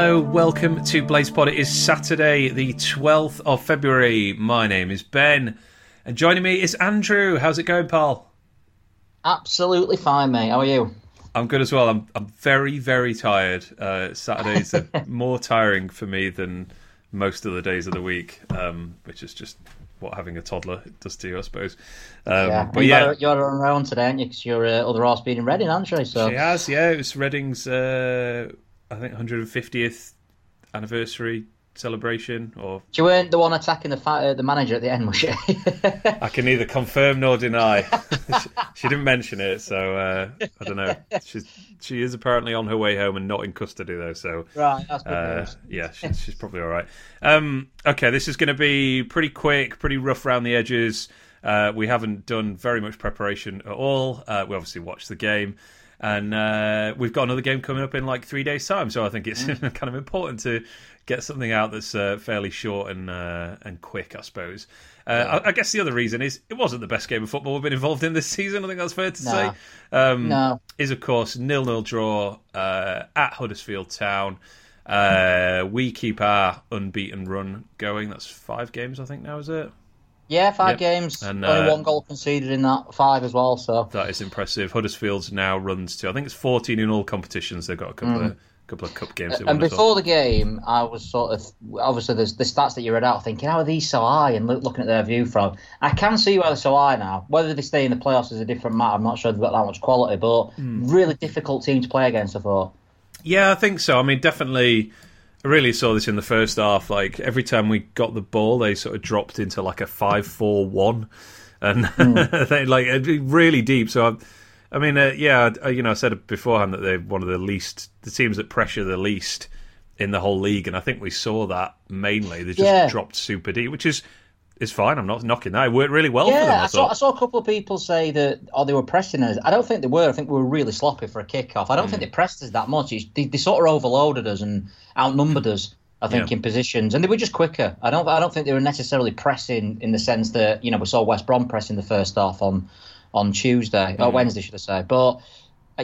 Hello, welcome to Blaze Pod. It is Saturday, the 12th of February. My name is Ben, and joining me is Andrew. How's it going, pal? Absolutely fine, mate. How are you? I'm good as well. I'm I'm very very tired. Uh, Saturdays are more tiring for me than most of the days of the week, um, which is just what having a toddler does to you, I suppose. Um, yeah, but yeah, Are, you're on own today, aren't you? Because your uh, other horse being in Reading, aren't you? So she has. Yeah, it was Reading's. Uh, I think 150th anniversary celebration or she weren't the one attacking the fa- uh, the manager at the end, was she? I can neither confirm nor deny. she, she didn't mention it, so uh, I don't know. She's she is apparently on her way home and not in custody though. So right, that's good uh, yeah, she's, she's probably all right. Um, okay, this is going to be pretty quick, pretty rough around the edges. Uh, we haven't done very much preparation at all. Uh, we obviously watched the game. And uh, we've got another game coming up in like three days' time, so I think it's Mm. kind of important to get something out that's uh, fairly short and uh, and quick, I suppose. Uh, I, I guess the other reason is it wasn't the best game of football we've been involved in this season. I think that's fair to No. say. Um, No. is of course nil nil draw uh, at Huddersfield Town. Uh, we keep our unbeaten run going. That's five games, I think. Now is it? Yeah, five Yep. games, And, only uh, one goal conceded in that five as well. So That is impressive. Huddersfield's now runs to I think it's fourteen in all competitions. They've got a couple of couple of cup games. Mm. and won as well. before the game, I was sort of obviously there's the stats that you read out, thinking how are these so high, and look, looking at their view from. I can see why they're so high now. Whether they stay in the playoffs is a different matter. I'm not sure they've got that much quality, but Hmm. really difficult team to play against. I thought. Yeah, I think so. I mean, definitely. I really saw this in the first half. Like every time we got the ball, they sort of dropped into like a five-four-one, and they like it'd be really deep. So, I, I mean, uh, yeah, I, you know, I said beforehand that they're one of the least, the teams that pressure the least in the whole league, and I think we saw that mainly. They just Yeah. dropped super deep, which is is fine. I'm not knocking that. It worked really well for them. Yeah, I I saw, I saw a couple of people say that, oh, they were pressing us. I don't think they were. I think we were really sloppy for a kick-off. I don't Hmm. think they pressed us that much. They, they sort of overloaded us and outnumbered us. I think Yeah. in positions, and they were just quicker. I don't. I don't think they were necessarily pressing in the sense that you know we saw West Brom pressing the first half on on Tuesday Hmm. or Wednesday, should I say? But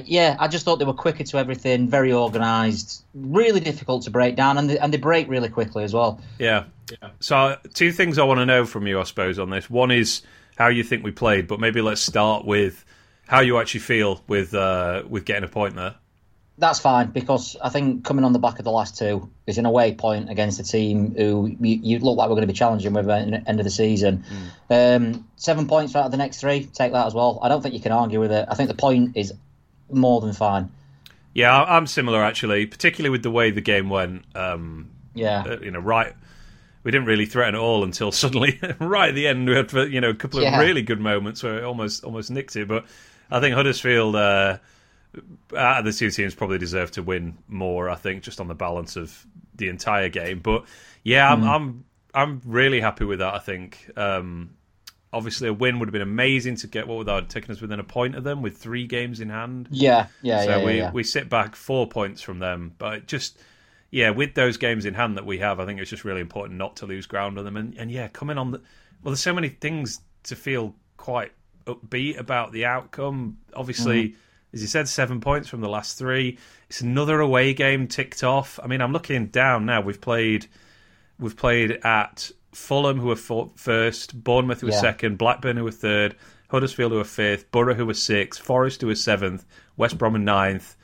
yeah, I just thought they were quicker to everything, very organised, really difficult to break down, and they, and they break really quickly as well. Yeah. yeah. So, uh, two things I want to know from you, I suppose, on this. One is how you think we played, but maybe let's start with how you actually feel with uh, with getting a point there. That's fine because I think coming on the back of the last two is an away point against a team who you, you look like we're going to be challenging with at the end of the season. Um, seven points out of the next three, take that as well. I don't think you can argue with it. I think the point is more than fine. Yeah, I'm similar actually, particularly with the way the game went. Um, Yeah, uh, you know, right. We didn't really threaten at all until suddenly, right at the end, we had you know a couple of Yeah. really good moments where it almost almost nicked it. But I think Huddersfield, uh, out of the two teams, probably deserve to win more. I think just on the balance of the entire game. But yeah, I'm I'm I'm really happy with that. I think. Um, Obviously, a win would have been amazing to get what would that have taken us within a point of them with three games in hand. yeah, yeah, So yeah, we, yeah. we sit back four points from them, but it just yeah, with those games in hand that we have, I think it's just really important not to lose ground on them. And, and yeah, coming on the well, there's so many things to feel quite upbeat about the outcome. Obviously, Mm-hmm. as you said, seven points from the last three. It's another away game ticked off. I mean, I'm looking down now. We've played we've played at Fulham, who were first, Bournemouth, who were Yeah. second, Blackburn, who were third, Huddersfield, who were fifth, Borough, who were sixth, Forest, who were seventh, West Brom, and ninth.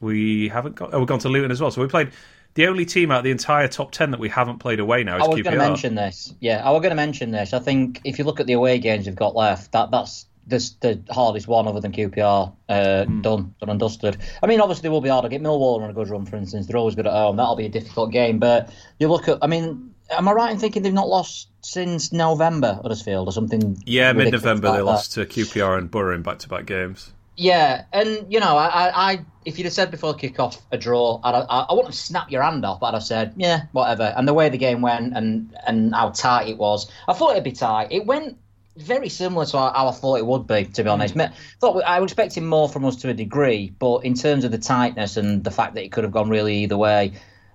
We haven't got. Oh, we've gone to Luton as well. So we played the only team out of the entire top ten that we haven't played away now is I was going to mention this. Yeah, I was going to mention this. I think if you look at the away games you've got left, that that's this, the hardest one other than QPR uh, Hmm. done, done and dusted. I mean, obviously they will be hard. I get Millwall on a good run, for instance. They're always good at home. That'll be a difficult game. But you look at, I mean, am I right in thinking they've not lost since November, Huddersfield, or something? yeah, mid-November like they that? lost to QPR and Borough in back-to-back games. Yeah, and you know, I, I, I if you'd have said before kick-off a draw, I'd, I, I wouldn't have snapped your hand off, but I'd have said, yeah, whatever. And the way the game went and and how tight it was, I thought it'd be tight. It went very similar to how I thought it would be, to be honest. I thought I was expecting more from us to a degree, but in terms of the tightness and the fact that it could have gone really either way,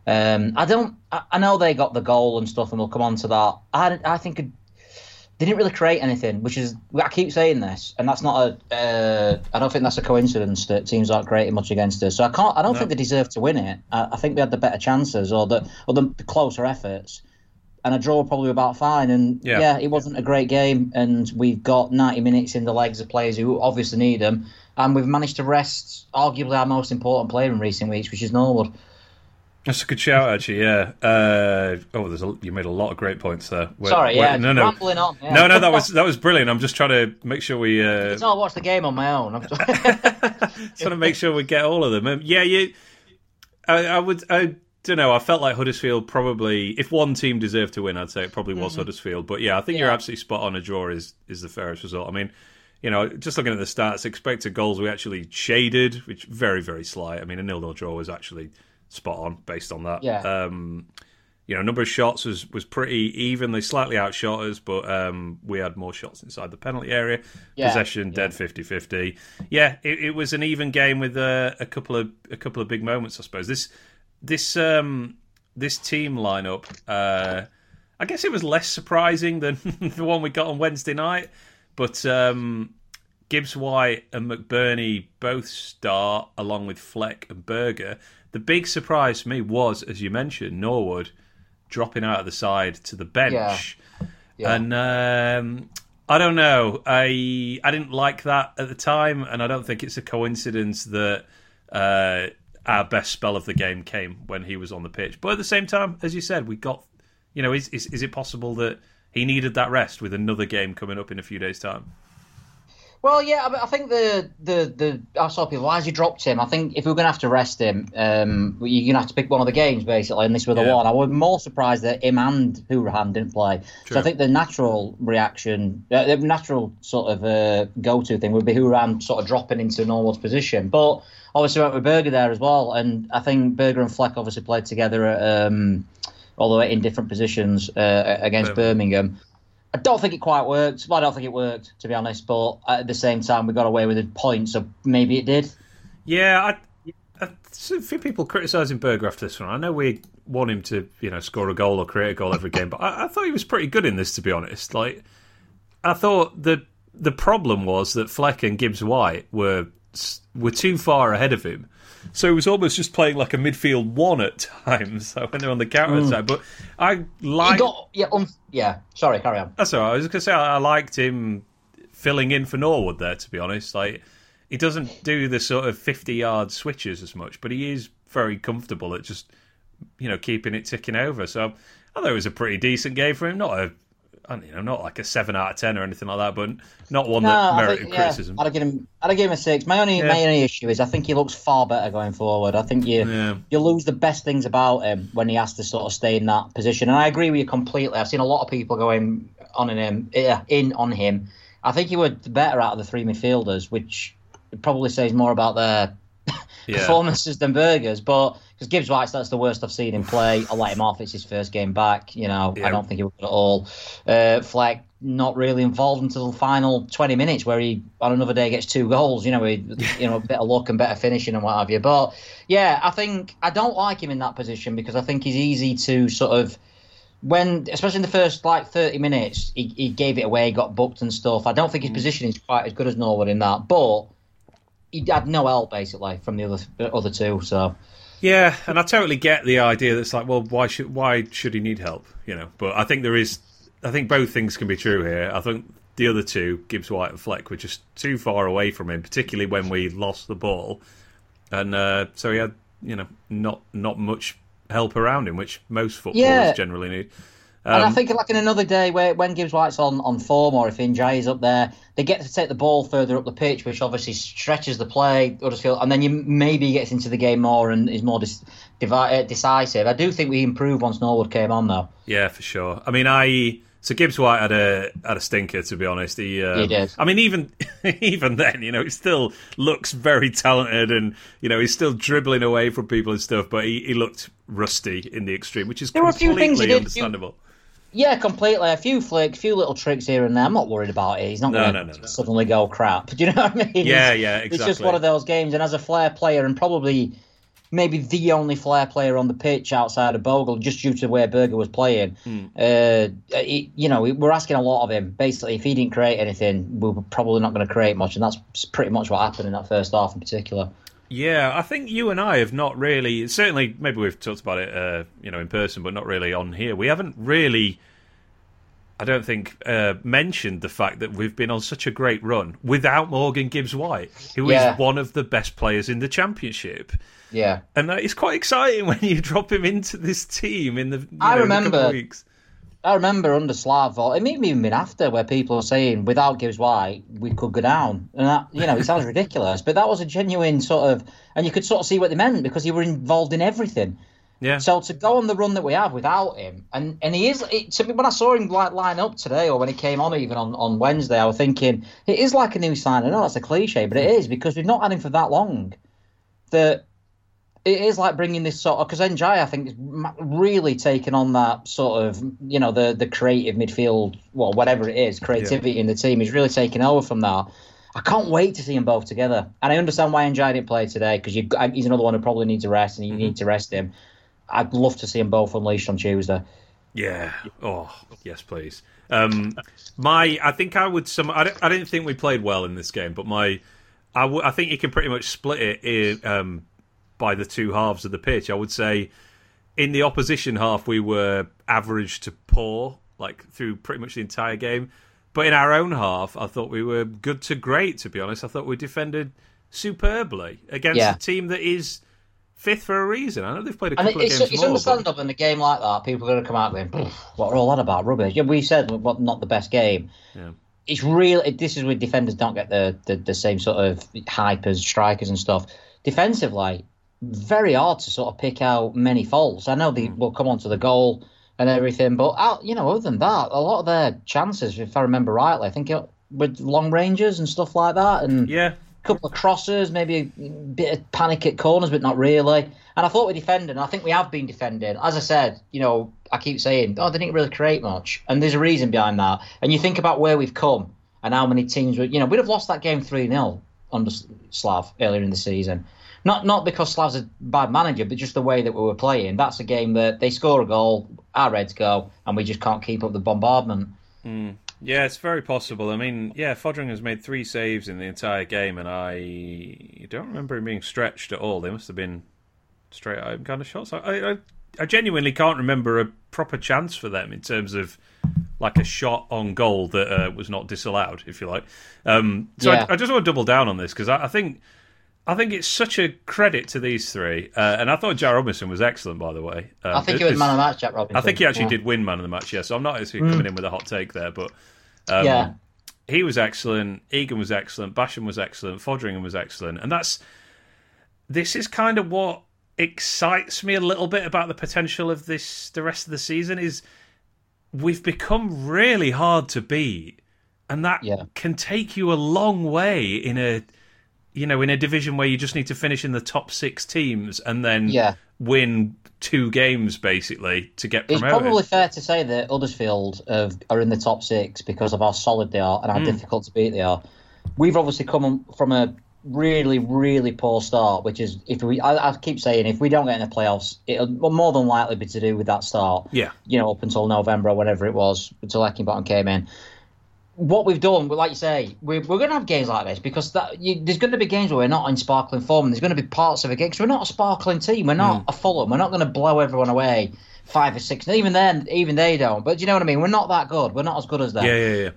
um, I don't. I, I know they got the goal and stuff, and we'll come on to that. I, I think they didn't really create anything, which is I keep saying this, and that's not a. Uh, I don't think that's a coincidence that teams aren't creating much against us. So I can't. I don't no. think they deserve to win it. I, I, think they had the better chances or the or the, the closer efforts, and a draw probably about fine. And yeah. yeah. it wasn't a great game, and we've got 90 minutes in the legs of players who obviously need them, and we've managed to rest arguably our most important player in recent weeks, which is Norwood. That's a good shout, actually. Yeah. Uh, oh, there's a, you made a lot of great points there. Sorry, yeah. no, no, on. Yeah. No, no, that was that was brilliant. I'm just trying to make sure we. Uh... It's all watch the game on my own. I'm just trying to make sure we get all of them. Um, yeah, you. I, I, would. I don't know. I felt like Huddersfield probably, if one team deserved to win, I'd say it probably was mm-hmm. Huddersfield. But yeah, I think yeah. you're absolutely spot on. A draw is is the fairest result. I mean, you know, just looking at the stats, expected goals we actually shaded, which very very slight. I mean, a nil-nil draw was actually spot on based on that. Yeah. Um, you know, number of shots was was pretty even. They slightly outshot us, but um, we had more shots inside the penalty area. Yeah. Possession dead 50-50. Yeah, it, it, was an even game with uh, a couple of a couple of big moments. I suppose this this um, this team lineup. Uh, I guess it was less surprising than the one we got on Wednesday night, but um, Gibbs White and McBurnie both start along with Fleck and Berge. The big surprise for me was, as you mentioned, Norwood dropping out of the side to the bench. Yeah. Yeah. And um, I don't know. I I didn't like that at the time, and I don't think it's a coincidence that uh, our best spell of the game came when he was on the pitch. But at the same time, as you said, we got. You know, is is, is it possible that he needed that rest with another game coming up in a few days' time? Well, yeah, I, think the the the I saw people. Why has he dropped him? I think if we are going to have to rest him, um, you're going to have to pick one of the games basically, and this was the yeah. one. I was more surprised that him and Hourihane didn't play. True. So I think the natural reaction, uh, the natural sort of uh, go-to thing would be Hourihane sort of dropping into Norwood's position, but obviously went with Berge there as well, and I think Berge and Fleck obviously played together. At, um, although in different positions uh, against Birmingham. Birmingham. I don't think it quite worked. Well, I don't think it worked, to be honest. But at the same time, we got away with a point, so maybe it did. Yeah, I, I, a few people criticising Berge after this one. I know we want him to, you know, score a goal or create a goal every game, but I, I thought he was pretty good in this, to be honest. Like, I thought the the problem was that Fleck and Gibbs White were were too far ahead of him so he was almost just playing like a midfield one at times when they're on the counter mm. side. But I like. Yeah, um, yeah. Sorry, carry on. That's all right. I was going to say I, I liked him filling in for Norwood there. To be honest, like he doesn't do the sort of fifty-yard switches as much, but he is very comfortable at just you know keeping it ticking over. So I thought it was a pretty decent game for him. Not a you know, not like a seven out of ten or anything like that, but not one no, that merited think, yeah, criticism. I'd give him, I'd give him a six. My only, yeah. my only issue is I think he looks far better going forward. I think you, yeah. you lose the best things about him when he has to sort of stay in that position. And I agree with you completely. I've seen a lot of people going on in him, in on him. I think he was better out of the three midfielders, which probably says more about their performances than Berge's, but because Gibbs White's that's the worst I've seen him play. I let him off. It's his first game back. You know, yeah. I don't think he was good at all. Uh, Fleck not really involved until the final 20 minutes, where he on another day gets two goals. You know, he, you know, a bit of luck and better finishing and what have you. But yeah, I think I don't like him in that position because I think he's easy to sort of when, especially in the first like 30 minutes, he, he gave it away, got booked and stuff. I don't think his mm. position is quite as good as Norwood in that, but he had no help basically from the other other two. So yeah, and I totally get the idea that's like, well, why should why should he need help? You know, but I think there is, I think both things can be true here. I think the other two, Gibbs White and Fleck, were just too far away from him, particularly when we lost the ball, and uh, so he had you know not not much help around him, which most footballers yeah. generally need. Um, and I um, think like in another day where when Gibbs White's on, on form or if Ndiaye is up there, they get to take the ball further up the pitch, which obviously stretches the play. Feel, and then you maybe gets into the game more and is more dis, uh, decisive. I do think we improved once Norwood came on though. Yeah, for sure. I mean, I so Gibbs White had a had a stinker to be honest. He, um, he did. I mean, even even then, you know, he still looks very talented, and you know, he's still dribbling away from people and stuff. But he, he looked rusty in the extreme, which is there completely understandable. You, yeah, completely. A few flicks, a few little tricks here and there. I'm not worried about it. He's not no, going to no, no, suddenly go crap. Do you know what I mean? Yeah, yeah, exactly. It's just one of those games. And as a flair player, and probably maybe the only flair player on the pitch outside of Bogle, just due to where Berge was playing. Mm. Uh, it, you know, we're asking a lot of him. Basically, if he didn't create anything, we are probably not going to create much, and that's pretty much what happened in that first half in particular. Yeah, I think you and I have not really. Certainly, maybe we've talked about it, uh, you know, in person, but not really on here. We haven't really. I don't think uh, mentioned the fact that we've been on such a great run without Morgan Gibbs White, who yeah. is one of the best players in the championship. Yeah, and it's quite exciting when you drop him into this team in the. I know, remember. weeks. I remember under Slav, or it may have even been after, where people were saying without Gibbs White we could go down, and that you know it sounds ridiculous, but that was a genuine sort of, and you could sort of see what they meant because you were involved in everything. Yeah. So to go on the run that we have without him, and and he is it, to me when I saw him like line up today, or when he came on even on, on Wednesday, I was thinking it is like a new sign. I know that's a cliche, but it is because we've not had him for that long. That it is like bringing this sort of because Ndiaye, I think, is really taken on that sort of you know the the creative midfield, well, whatever it is, creativity yeah. in the team. is really taken over from that. I can't wait to see them both together, and I understand why Ndiaye didn't play today because he's another one who probably needs a rest, and you mm-hmm. need to rest him. I'd love to see them both unleashed on Tuesday. Yeah. Oh, yes, please. Um, my, I think I would. Some. I, I didn't think we played well in this game, but my, I, w- I think you can pretty much split it in, um, by the two halves of the pitch. I would say in the opposition half we were average to poor, like through pretty much the entire game. But in our own half, I thought we were good to great. To be honest, I thought we defended superbly against yeah. a team that is fifth for a reason. I know they've played a couple and it's, of games it's more. understandable but... in a game like that. People are going to come out going, "What are all that about? Rubbish." Yeah, we said what not the best game. Yeah. It's real. This is where defenders don't get the, the, the same sort of hype as strikers and stuff. Defensively, very hard to sort of pick out many faults. I know they hmm. will come on to the goal and everything, but out, you know, other than that, a lot of their chances, if I remember rightly, I think it, with long ranges and stuff like that, and yeah, a couple of crosses, maybe a bit of panic at corners, but not really. And I thought we defended, and I think we have been defending. As I said, you know, I keep saying, oh, they didn't really create much, and there's a reason behind that. And you think about where we've come and how many teams, were, you know, we'd have lost that game three 0 under Slav earlier in the season. Not not because Slav's a bad manager, but just the way that we were playing. That's a game that they score a goal, our Reds go, and we just can't keep up the bombardment. Mm. Yeah, it's very possible. I mean, yeah, Foderingham has made three saves in the entire game, and I don't remember him being stretched at all. They must have been straight out kind of shots. I, I, I genuinely can't remember a proper chance for them in terms of like a shot on goal that uh, was not disallowed, if you like. Um, so yeah. I, I, just want to double down on this because I, I think I think it's such a credit to these three, uh, and I thought Jack Robinson was excellent, by the way. Um, I think he was man of the match, Jack Robinson. I think he actually yeah. did win man of the match, yeah. So I'm not actually mm. coming in with a hot take there, but um, yeah, he was excellent. Egan was excellent. Basham was excellent. Foderingham was excellent, and that's this is kind of what excites me a little bit about the potential of this. The rest of the season is we've become really hard to beat, and that yeah. can take you a long way in a you know, in a division where you just need to finish in the top six teams and then yeah. win two games basically to get promoted. It's probably fair to say that Huddersfield have, are in the top six because of how solid they are and how mm. difficult to beat they are. We've obviously come from a really, really poor start, which is if we, I, I, keep saying, if we don't get in the playoffs, it'll more than likely be to do with that start. Yeah, you know, up until November or whenever it was, until Heckingbottom came in what we've done, like you say, we're, we're going to have games like this because that, you, there's going to be games where we're not in sparkling form. And there's going to be parts of a game. because we're not a sparkling team. We're not mm. a Fulham. We're not going to blow everyone away five or six. Even then, even they don't. But do you know what I mean? We're not that good. We're not as good as them. Yeah, yeah, yeah.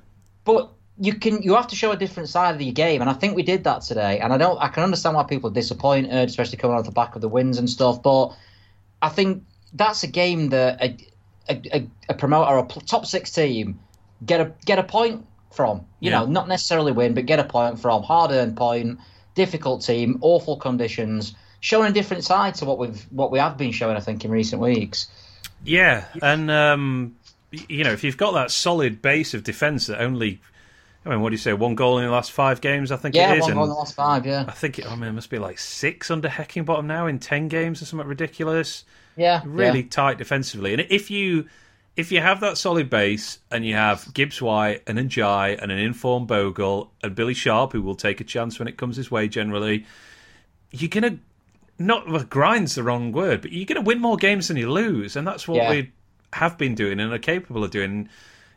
But you can you have to show a different side of your game, and I think we did that today. And I don't I can understand why people are disappointed, especially coming off the back of the wins and stuff. But I think that's a game that a a, a, a promoter, a top six team, get a get a point from. You yeah. know, not necessarily win, but get a point from. Hard earned point, difficult team, awful conditions, showing a different side to what we've what we have been showing, I think, in recent weeks. Yeah, and um, you know, if you've got that solid base of defence that only I mean, what do you say? One goal in the last five games, I think yeah, it is. one goal in the last five, yeah. I think it, I mean, it must be like six under Heckingbottom now in ten games or something ridiculous. Yeah, really yeah. tight defensively. And if you if you have that solid base and you have Gibbs White and Ndiaye and an informed Bogle and Billy Sharp, who will take a chance when it comes his way generally, you're going to not well, grind's the wrong word, but you're going to win more games than you lose, and that's what Yeah. we have been doing and are capable of doing.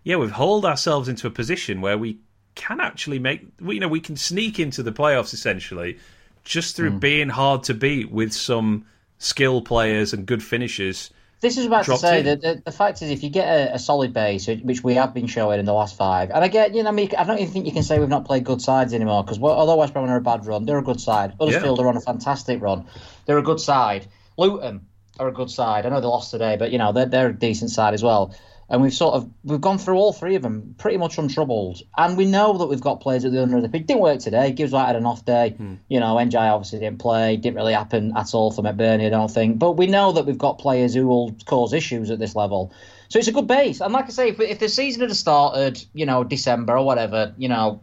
Yeah, we've hauled ourselves into a position where we can actually make. You know, we can sneak into the playoffs essentially just Mm. through being hard to beat with some skill players and good finishers. This is about to say that the, the fact is, if you get a, a solid base, which- we have been showing in the last five, and again, you know, I mean, I don't even think you can say we've not played good sides anymore because although West Brom are a bad run, they're a good side. Huddersfield are on a fantastic run. They're a good side. Luton are a good side. I know they lost today, but you know they're they're a decent side as well. And we've sort of we've gone through all three of them pretty much untroubled, and we know that we've got players at the under of the pitch. Didn't work today. Gibbs White had an off day. Hmm. You know, Ndiaye obviously didn't play. Didn't really happen at all for McBurnie, I don't think. But we know that we've got players who will cause issues at this level. So it's a good base. And like I say, if, if the season had started, you know, December or whatever, you know,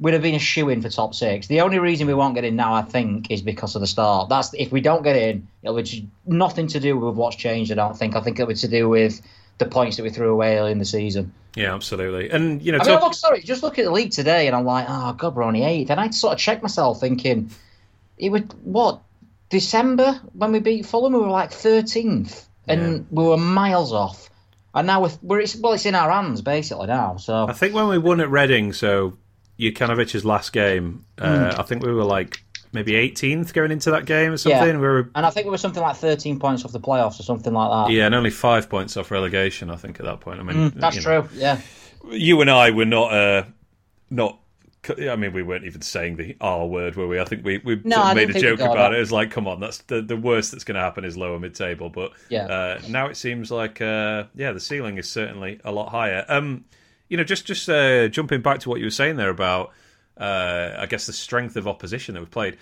we'd have been a shoe in for top six. The only reason we won't get in now, I think, is because of the start. That's if we don't get in, it'll be nothing to do with what's changed. I don't think. I think it'll be to do with the points that we threw away early in the season. Yeah, absolutely. And you know, I mean, talk- look, sorry, just look at the league today, and I'm like, oh god, we're only eighth. And I sort of check myself, thinking, it was what December when we beat Fulham, we were like thirteenth, and we were miles off. And now we're, we're it's, well, it's in our hands basically now. So I think when we won at Reading, so Jokanovic's last game, uh, Hmm. I think we were like maybe 18th going into that game or something. Yeah. We were And I think we were something like 13 points off the playoffs or something like that. yeah, and only five points off relegation. I think at that point. I mean, Mm, That's you know, true. Yeah. You and I were not uh, not. I mean, we weren't even saying the R word, were we? I think we, we No, sort of made a joke about that. it. It was like, come on, that's the, the worst that's going to happen is lower mid table. But Yeah. uh, now it seems like, uh, yeah, the ceiling is certainly a lot higher. Um, you know, just just uh, jumping back to what you were saying there about, uh, I guess the strength of opposition that we've played.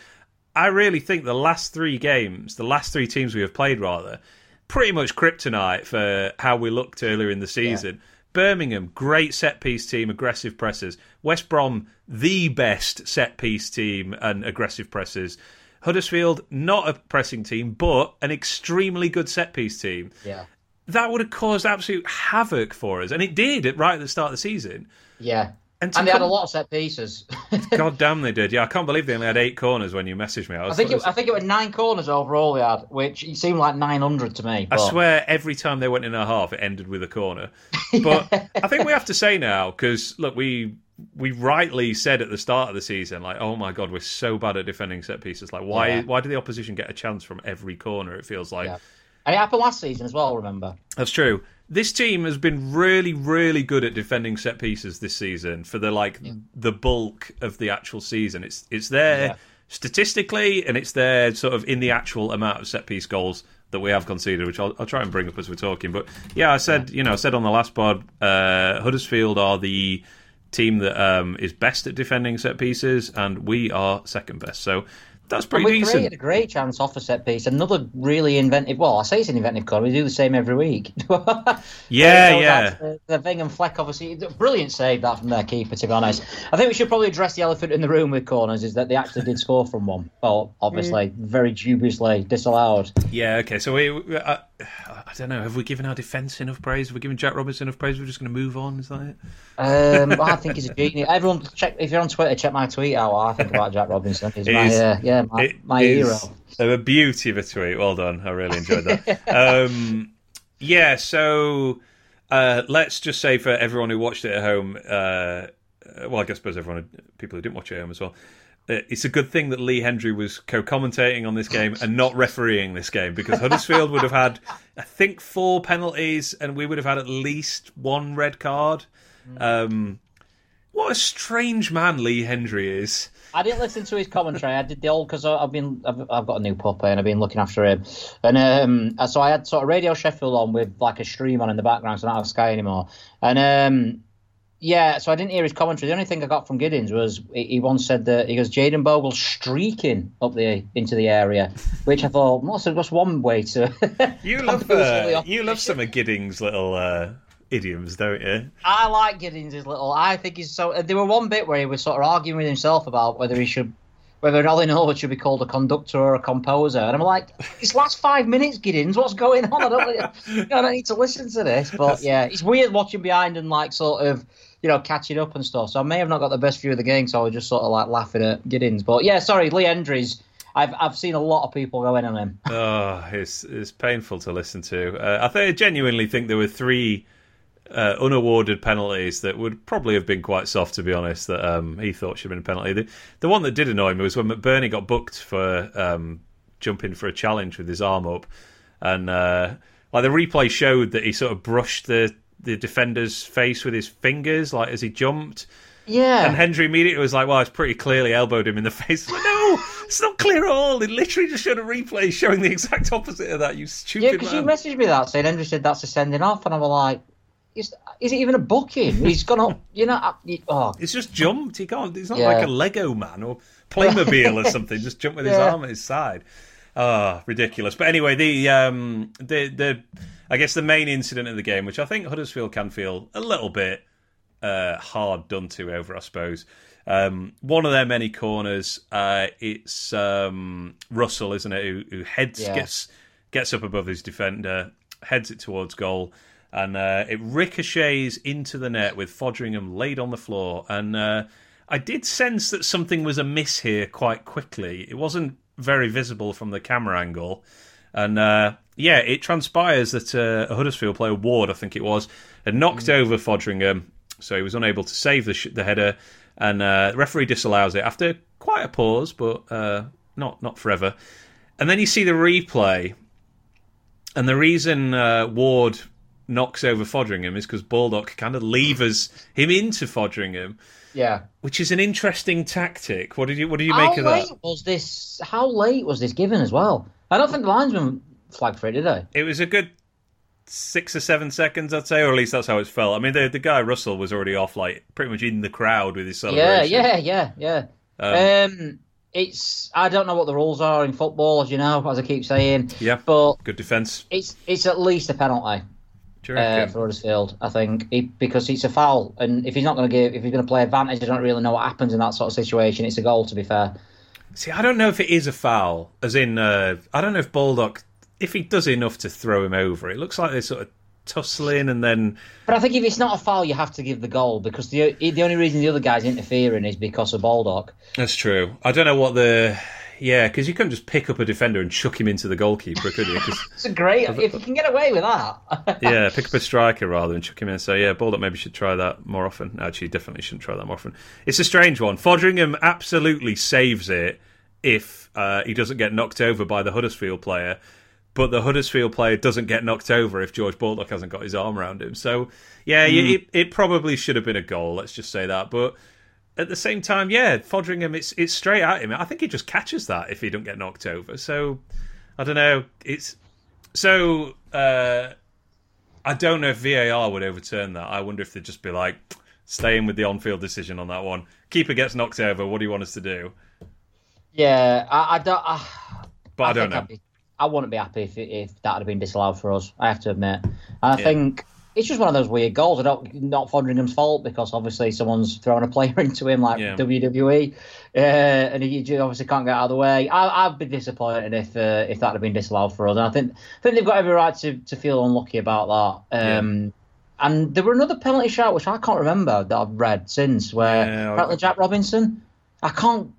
I really think the last three games, the last three teams we have played, rather, pretty much kryptonite for how we looked earlier in the season. Birmingham, great set piece team, aggressive presses. West Brom, the best set piece team and aggressive presses. Huddersfield, not a pressing team, but an extremely good set piece team. Yeah. That would have caused absolute havoc for us, and it did at right at the start of the season. Yeah. And, And they had a lot of set pieces. God damn, they did. Yeah, I can't believe they only had eight corners when you messaged me. I, I think it, I think it was nine corners overall they had, which seemed like 900 to me. I swear every time they went in a half, it ended with a corner. But I think we have to say now because look, we we rightly said at the start of the season, like, oh my god, we're so bad at defending set pieces. Like, why Yeah. why do the opposition get a chance from every corner? It feels like Yeah. And it happened last season as well, remember? that's true. This team has been really, really good at defending set pieces this season for the like the bulk of the actual season. It's it's there Yeah. statistically, and it's there sort of in the actual amount of set piece goals that we have conceded, which I'll, I'll try and bring up as we're talking. But yeah, I said you know I said on the last pod, uh, Huddersfield are the team that um, is best at defending set pieces, and we are second best. So that's And pretty we decent. created a great chance off a set piece. Another really inventive. Well, I say it's an inventive corner. We do the same every week. Yeah, goes yeah. The, the Ving and Fleck, obviously, brilliant save that from their keeper. To be honest, I think we should probably address the elephant in the room with corners. Is that they actually did score from one? Well, obviously, Mm. very dubiously disallowed. Yeah, okay. So we, we- I, I don't know. Have we given our defence enough praise? Have we given Jack Robinson enough praise? We're just going to move on. Is that it? Um, I think he's a genius. Everyone, check if you're on Twitter, check my tweet out. What I think about Jack Robinson. He's my, is- uh, yeah, my, my hero. A beauty of a tweet. Well done. I really enjoyed that. um, yeah. So uh, let's just say for everyone who watched it at home, uh, well, I guess suppose everyone, people who didn't watch it at home as well. Uh, It's a good thing that Lee Hendrie was co-commentating on this game and not refereeing this game because Huddersfield would have had, I think, four penalties and we would have had at least one red card. Um, what a strange man Lee Hendrie is. I didn't listen to his commentary. I did the old because I've been I've, I've got a new puppy and I've been looking after him, and um, so I had sort of Radio Sheffield on with like a stream on in the background, so I don't have Sky anymore, and um, yeah, so I didn't hear his commentary. The only thing I got from Giddings was he, once said that he goes Jaden Bogle streaking up the into the area, which I thought well, that's just one way to. You love uh, you love some of Giddings' little uh, idioms, don't you? I like Giddings' little. I think he's so. There were one bit where he was sort of arguing with himself about whether he should, whether Ollie Norwood should be called a conductor or a composer, and I'm like, this last five minutes, Giddings, what's going on? I don't, I don't need to listen to this, but yeah, it's weird watching behind and like sort of. You know, catching up and stuff. So I may have not got the best view of the game, so I was just sort of like laughing at Giddings. But yeah, sorry, Lee Hendrie's. I've I've seen a lot of people go in on him. Oh, it's it's painful to listen to. Uh, I, I genuinely think there were three uh, unawarded penalties that would probably have been quite soft, to be honest. That um, he thought should have been a penalty. The, the one that did annoy me was when McBurnie got booked for um, jumping for a challenge with his arm up, and uh, like the replay showed that he sort of brushed the the defender's face with his fingers, like as he jumped. Yeah. And Hendrie immediately was like, "Well, it's pretty clearly elbowed him in the face." Like, no, it's not clear at all. It literally just showed a replay showing the exact opposite of that. You stupid yeah, because you messaged me that saying Hendrie said that's a sending off, and I was like, is, is it even a booking? He's gone up, you know. Oh, It's just jumped. He can't. He's not Yeah. like a Lego man or Playmobil or something. Just jump with his Yeah. arm at his side. Ah, ridiculous. But anyway, the um, the the I guess the main incident of the game, which I think Huddersfield can feel a little bit uh, hard done to over, I suppose. Um, one of their many corners, uh, it's um, Russell, isn't it, who, who heads Yeah. gets gets up above his defender, heads it towards goal, and uh, it ricochets into the net with Foderingham laid on the floor. And uh, I did sense that something was amiss here quite quickly. It wasn't very visible from the camera angle. And uh, yeah, it transpires that uh, a Huddersfield player, Ward, I think it was, had knocked over Foderingham, so he was unable to save the, sh- the header. And uh, the referee disallows it after quite a pause, but uh, not not forever. And then you see the replay, and the reason uh, Ward knocks over Foderingham is because Baldock kind of levers him into Foderingham, yeah. which is an interesting tactic. What did you What do you How make of that? was this? How late was this given as well? I don't think the linesman flagged for it, did they? It was a good six or seven seconds, I'd say, or at least that's how it felt. I mean, the the guy Russell was already off, like pretty much in the crowd with his Yeah, celebration. yeah, yeah, yeah. Um, it's I don't know what the rules are in football, as you know, as I keep saying. Yeah. But Good defence. it's it's at least a penalty uh, for Huddersfield, I think, it, because it's a foul, and if he's not going to give, if he's going to play advantage, I don't really know what happens in that sort of situation. It's a goal, to be fair. See, I don't know if it is a foul, as in, uh, I don't know if Baldock, if he does enough to throw him over. It looks like they're sort of tussling and then. But I think if it's not a foul, you have to give the goal because the the only reason the other guy's interfering is because of Baldock. That's true. I don't know what the. Yeah, because you couldn't just pick up a defender and chuck him into the goalkeeper, could you? 'Cause- It's a great if you can get away with that. yeah, pick up a striker rather than chuck him in. So yeah, Baldock maybe should try that more often. Actually, definitely shouldn't try that more often. It's a strange one. Foderingham absolutely saves it if uh, he doesn't get knocked over by the Huddersfield player, but the Huddersfield player doesn't get knocked over if George Baldock hasn't got his arm around him. So yeah, you- it, it probably should have been a goal. Let's just say that, but. At the same time, yeah, Foderingham, it's it's straight at him. I think he just catches that if he don't get knocked over. So, I don't know. It's so uh, I don't know if VAR would overturn that. I wonder if they'd just be like, staying with the on-field decision on that one. Keeper gets knocked over. What do you want us to do? yeah, I, I don't. I, But I, don't know. I'd be- I wouldn't be happy if if that had been disallowed for us. I have to admit. And I Yeah. think it's just one of those weird goals. I don't not Foderingham's fault because obviously someone's thrown a player into him like Yeah. WWE, uh, and he obviously can't get out of the way. I, I'd be disappointed if uh, if that had been disallowed for us. And I think I think they've got every right to, to feel unlucky about that. Um, And there were another penalty shout which I can't remember that I've read since where Yeah, apparently Jack Robinson. I can't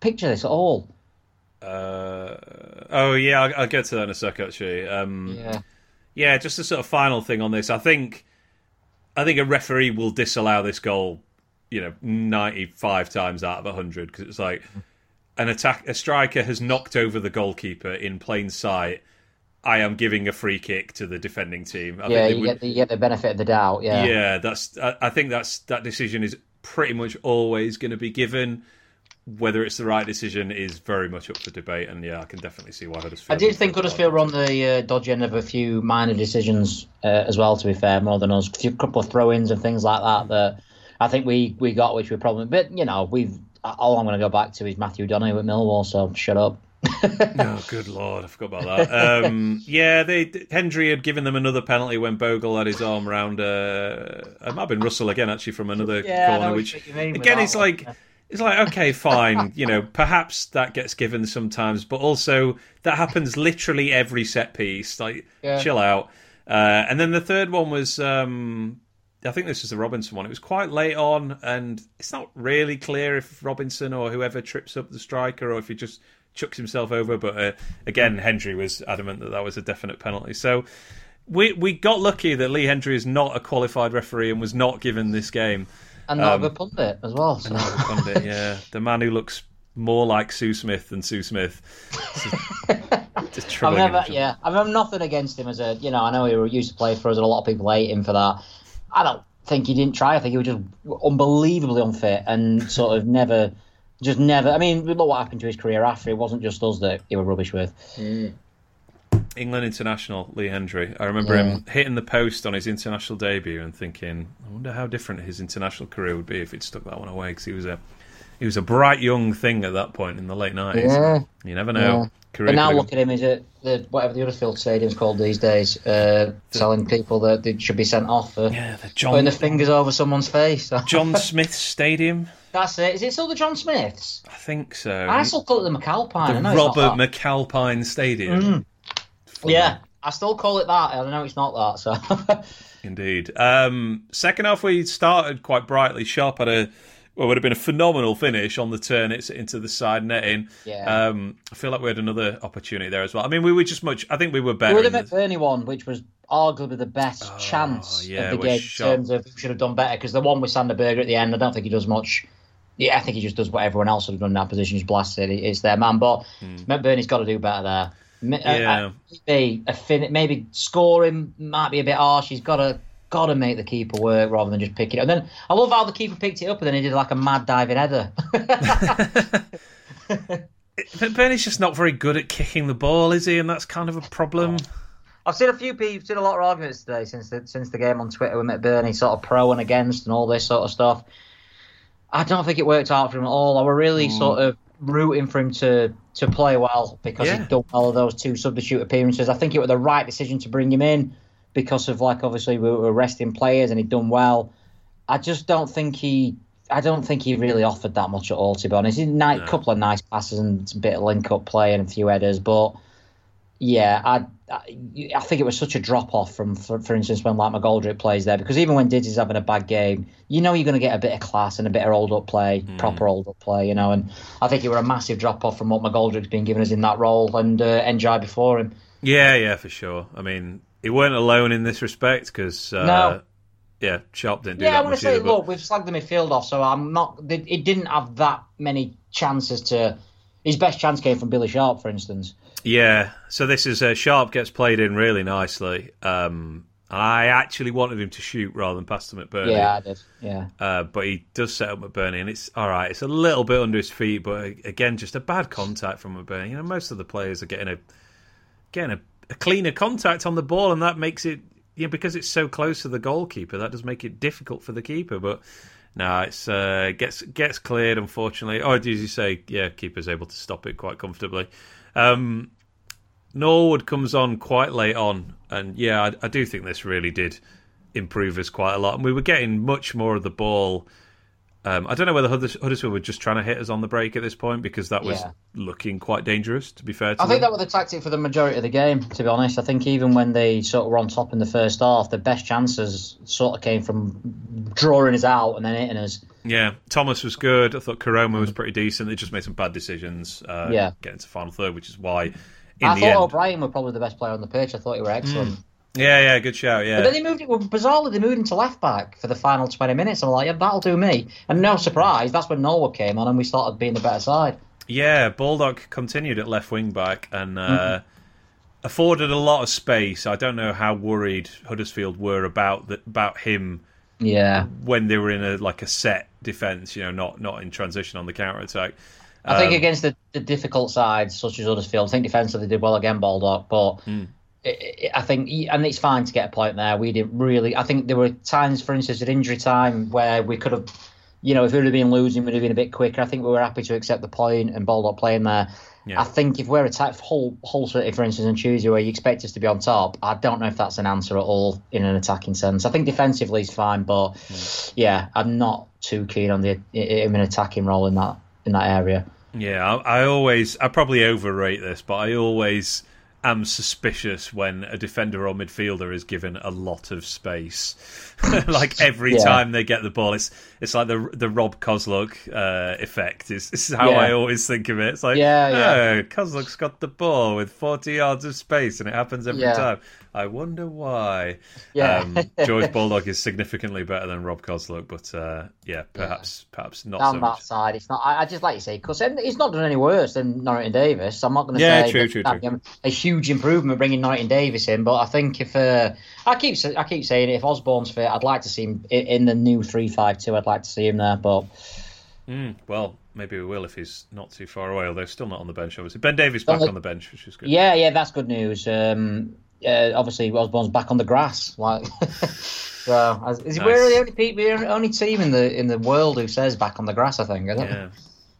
picture this at all. Uh, oh yeah, I'll, I'll get to that in a sec. Actually, um, Yeah. yeah, just a sort of final thing on this. I think, I think a referee will disallow this goal. You know, ninety-five times out of hundred because it's like an attack. A striker has knocked over the goalkeeper in plain sight. I am giving a free kick to the defending team. I Yeah, you would- get the you get the benefit of the doubt. Yeah. yeah, that's. I, I think that's that decision is pretty much always going to be given. Whether it's the right decision is very much up for debate, and yeah, I can definitely see why Huddersfield. I did think Huddersfield were on the uh, dodgy end of a few minor decisions uh, as well. To be fair, more than us, a few couple of throw-ins and things like that that I think we we got, which we probably. But you know, we've all I'm going to go back to is Matthew Donohue at Millwall. So shut up. Oh, good lord, I forgot about that. Um, yeah, they Hendrie had given them another penalty when Bogle had his arm around. Uh, it might have been Russell again, actually, from another Yeah, corner. Which you mean with again, it's one. It's like okay, fine, you know, perhaps that gets given sometimes, but also that happens literally every set piece. Like, Yeah. chill out. Uh, and then the third one was. Um, I think this was the Robinson one. It was quite late on, and it's not really clear if Robinson or whoever trips up the striker, or if he just chucks himself over. But uh, again, Hendrie was adamant that that was a definite penalty. So we we got lucky that Lee Hendrie is not a qualified referee and was not given this game. And not um, a pundit as well. So. Not a pundit, yeah. The man who looks more like Sue Smith than Sue Smith. Just I've never, yeah, I've have nothing against him as a, you know, I know he used to play for us, and a lot of people hate him for that. I don't think he didn't try. I think he was just unbelievably unfit and sort of never, just never. I mean, look what happened to his career after. It wasn't just us that he was rubbish with. Mm. England international Lee Hendrie. I remember yeah. him hitting the post on his international debut and thinking, I wonder how different his international career would be if he'd stuck that one away because he was a he was a bright young thing at that point in the late nineties. Yeah. You never know. Yeah. But now look at him. Is it the, whatever the Huddersfield Stadium's called these days? Uh, the, telling people that they should be sent off for yeah, the John, putting the fingers over someone's face. John Smith Stadium. That's it. Is it still the John Smiths? I think so. I still call it the McAlpine. The Robert McAlpine Stadium. Mm. Yeah, I still call it that. I know it's not that. So. Indeed. Um, second half, we started quite brightly. Sharp had a well, would have been a phenomenal finish on the turn it's into the side netting. Yeah. Um, I feel like we had another opportunity there as well. I mean, we were just much. I think we were better. We would have met Burnley one, which was arguably the best oh, chance yeah, of the game in terms of should have done better because the one with Sander Berge at the end, I don't think he does much. Yeah, I think he just does what everyone else would have done in that position. He's blasted. It's their man, but hmm. Burnley's got to do better there. Yeah. Uh, maybe a fin- maybe scoring might be a bit harsh. He's got to got to make the keeper work rather than just pick it up. And then I love how the keeper picked it up and then he did like a mad diving header. but Burnley's just not very good at kicking the ball, is he? And that's kind of a problem. I've seen a few people, seen a lot of arguments today since the, since the game on Twitter with McBurnie, sort of pro and against and all this sort of stuff. I don't think it worked out for him at all. I were really mm. sort of rooting for him to to play well because yeah. he'd done all of those two substitute appearances. I think it was the right decision to bring him in because of like obviously we were resting players and he'd done well. I just don't think he. I don't think he really offered that much at all. To be honest, he had a no. couple of nice passes and a bit of link up play and a few headers, but yeah, I, I, I think it was such a drop off from, for, for, instance, when like McGoldrick plays there because even when Diddy's having a bad game, you know you're going to get a bit of class and a bit of old up play, mm. proper old up play, you know. And I think it was a massive drop off from what McGoldrick's been given us in that role and uh, Ndiaye before him. Yeah, yeah, for sure. I mean, he weren't alone in this respect because uh, no. Yeah, Sharp didn't do yeah. I want to say, either, look, we've slagged the midfield off, so I'm not. It didn't have that many chances to. His best chance came from Billy Sharp, for instance. Yeah, so this is uh, Sharp gets played in really nicely. Um, I actually wanted him to shoot rather than pass to McBurnie. Yeah, I did. Yeah, uh, but he does set up McBurnie, and it's all right. It's a little bit under his feet, but again, just a bad contact from McBurnie. You know, most of the players are getting a getting a a cleaner contact on the ball, and that makes it yeah because it's so close to the goalkeeper. That does make it difficult for the keeper, but. No, it's uh, gets gets cleared. Unfortunately, oh, as you say, yeah, keeper's able to stop it quite comfortably. Um, Norwood comes on quite late on, and yeah, I, I, do think this really did improve us quite a lot. And we were getting much more of the ball um, I don't know whether Huddersfield were just trying to hit us on the break at this point because that was yeah. looking quite dangerous. To be fair, to I think that was the tactic for the majority of the game. To be honest, I think even when they sort of were on top in the first half, the best chances sort of came from drawing us out and then hitting us. Yeah, Thomas was good. I thought Koroma was pretty decent. They just made some bad decisions. Uh, yeah, getting to final third, which is why. I thought end... O'Brien was probably the best player on the pitch. I thought he was excellent. Mm. Yeah, yeah, good shout. Yeah, but then they moved it. Well, bizarrely, they moved him to left back for the final twenty minutes. I'm like, yeah, that'll do me. And no surprise, that's when Norwood came on, and we started being the better side. Yeah, Baldock continued at left wing back and uh, mm-hmm. afforded a lot of space. I don't know how worried Huddersfield were about the, about him. Yeah, when they were in a like a set defense, you know, not not in transition on the counter attack. I think um, against the, the difficult sides such as Huddersfield, I think defensively they did well again, Baldock, but. Mm I think, and it's fine to get a point there. We didn't really. I think there were times, for instance, at injury time where we could have, you know, if we would have been losing, we'd have been a bit quicker. I think we were happy to accept the point and ball Baldock playing there. Yeah. I think if we're attacked Hull, Hull City, for instance, on Tuesday, where you expect us to be on top, I don't know if that's an answer at all in an attacking sense. I think defensively is fine, but mm. yeah, I'm not too keen on the him an attacking role in that in that area. Yeah, I, I always, I probably overrate this, but I always am suspicious when a defender or midfielder is given a lot of space. like every Yeah. time they get the ball, it's it's like the the Rob Kozluk uh, effect. Is this is how Yeah. I always think of it. It's like, Yeah, yeah. oh, Kozluk's got the ball with forty yards of space, and it happens every Yeah. time. I wonder why. Yeah. Um, George Baldock is significantly better than Rob Kozluk, but uh, yeah, perhaps perhaps not down so that much. side. It's not. I, I just like you say because he's not done any worse than Norrington Davies. I'm not going to Yeah, say true, true, that'd true. A huge improvement bringing Norrington Davies in, but I think if uh, I keep I keep saying it, if Osborn's fit, I'd like to see him i- in the new three five two. I'd like to see him there, but Mm, well, maybe we will if he's not too far away. Although still not on the bench, obviously. Ben Davies back Only- on the bench, which is good. yeah, yeah, that's good news. Um, uh, obviously, Osborn's back on the grass. Like, so as- is Nice. we're the only people, the only team in the in the world who says back on the grass. I think. Yeah,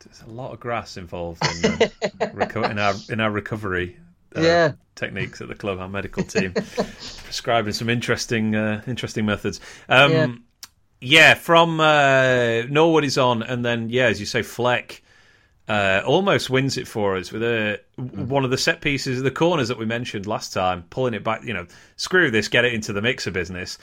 there's a lot of grass involved in, uh, reco- in our in our recovery uh, Yeah. techniques at the club. Our medical team prescribing some interesting uh, interesting methods. Um, Yeah. yeah. from uh, Norwood is on, and then yeah, as you say, Fleck. Uh, almost wins it for us with a one of the set pieces, of the corners that we mentioned last time, pulling it back. You know, screw this, get it into the mixer business,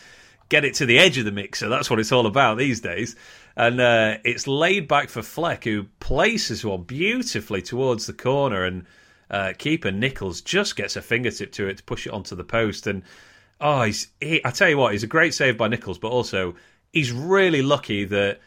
get it to the edge of the mixer. That's what it's all about these days. And uh, it's laid back for Fleck, who places one beautifully towards the corner, and uh, keeper Nicholls just gets a fingertip to it to push it onto the post. And oh, he's he, I tell you what, he's a great save by Nicholls, but also he's really lucky that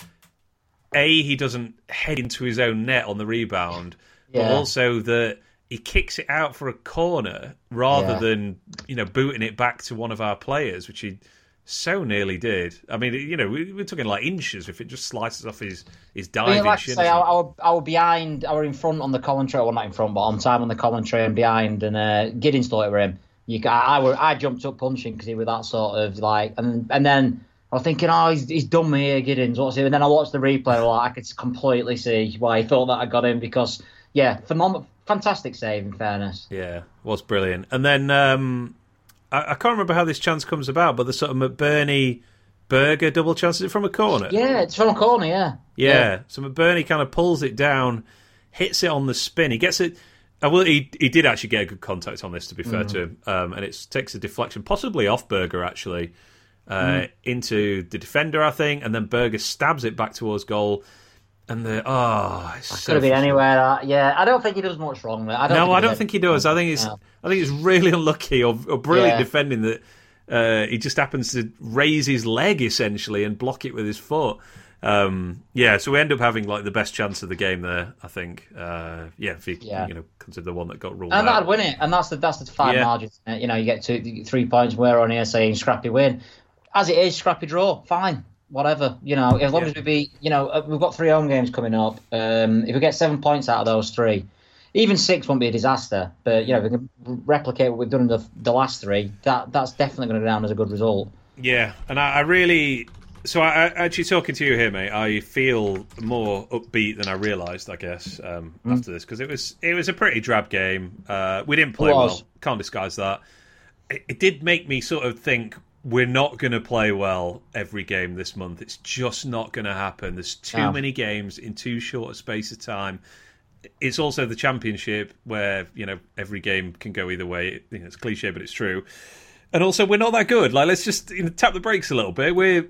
a he doesn't head into his own net on the rebound, but also that he kicks it out for a corner rather Yeah. than you know booting it back to one of our players, which he so nearly did. I mean, you know, we, we're talking like inches if it just slices off his his I diving mean, like I shin. say, I. I, were, I were behind, I were in front on the commentary, well, not in front, but on time on the commentary and behind, and uh, Giddings thought it were him. You, I, I, were, I jumped up punching because he was that sort of like, and and then I was thinking, oh, he's, he's done me here, Giddings. What's it? And then I watched the replay, and like, I could completely see why he thought that I got him because, yeah, phenom- fantastic save, in fairness. Yeah, was brilliant. And then um, I, I can't remember how this chance comes about, but the sort of McBurnie Berge double chance is it from a corner? Yeah, it's from a corner, yeah. Yeah. So McBurnie kind of pulls it down, hits it on the spin. He gets it. Uh, well, he he did actually get a good contact on this, to be fair to him, um, and it takes a deflection, possibly off Berger actually, uh, into the defender, I think, and then Berge stabs it back towards goal, and the oh, it's so Could have been anywhere. Yeah, I don't think he does much wrong. There. I don't no, I don't did think he does. I think it's No. I think it's really unlucky or, or brilliant Yeah. defending that uh, he just happens to raise his leg essentially and block it with his foot. Um, yeah, so we end up having like the best chance of the game there. I think. Uh, yeah, if you Yeah. you know consider the one that got ruled And out. that'd win it, and that's the that's the fine Yeah. margin. You know, you get two, three points. We're on here saying scrappy win, as it is, scrappy draw. Fine, whatever. You know, as long Yeah. as we beat. You know, uh, we've got three home games coming up. Um, if we get seven points out of those three, even six won't be a disaster. But you know, if we can replicate what we've done in the, the last three, that that's definitely going to go down as a good result. Yeah, and I, I really. So I, I actually talking to you here, mate. I feel more upbeat than I realised. I guess um, Mm. after this because it was it was a pretty drab game. Uh, we didn't play well. Can't disguise that. It, it did make me sort of think we're not going to play well every game this month. It's just not going to happen. There's too No. many games in too short a space of time. It's also the championship where you know every game can go either way. You know, it's cliche, but it's true. And also, we're not that good. Like, let's just you know, tap the brakes a little bit. We're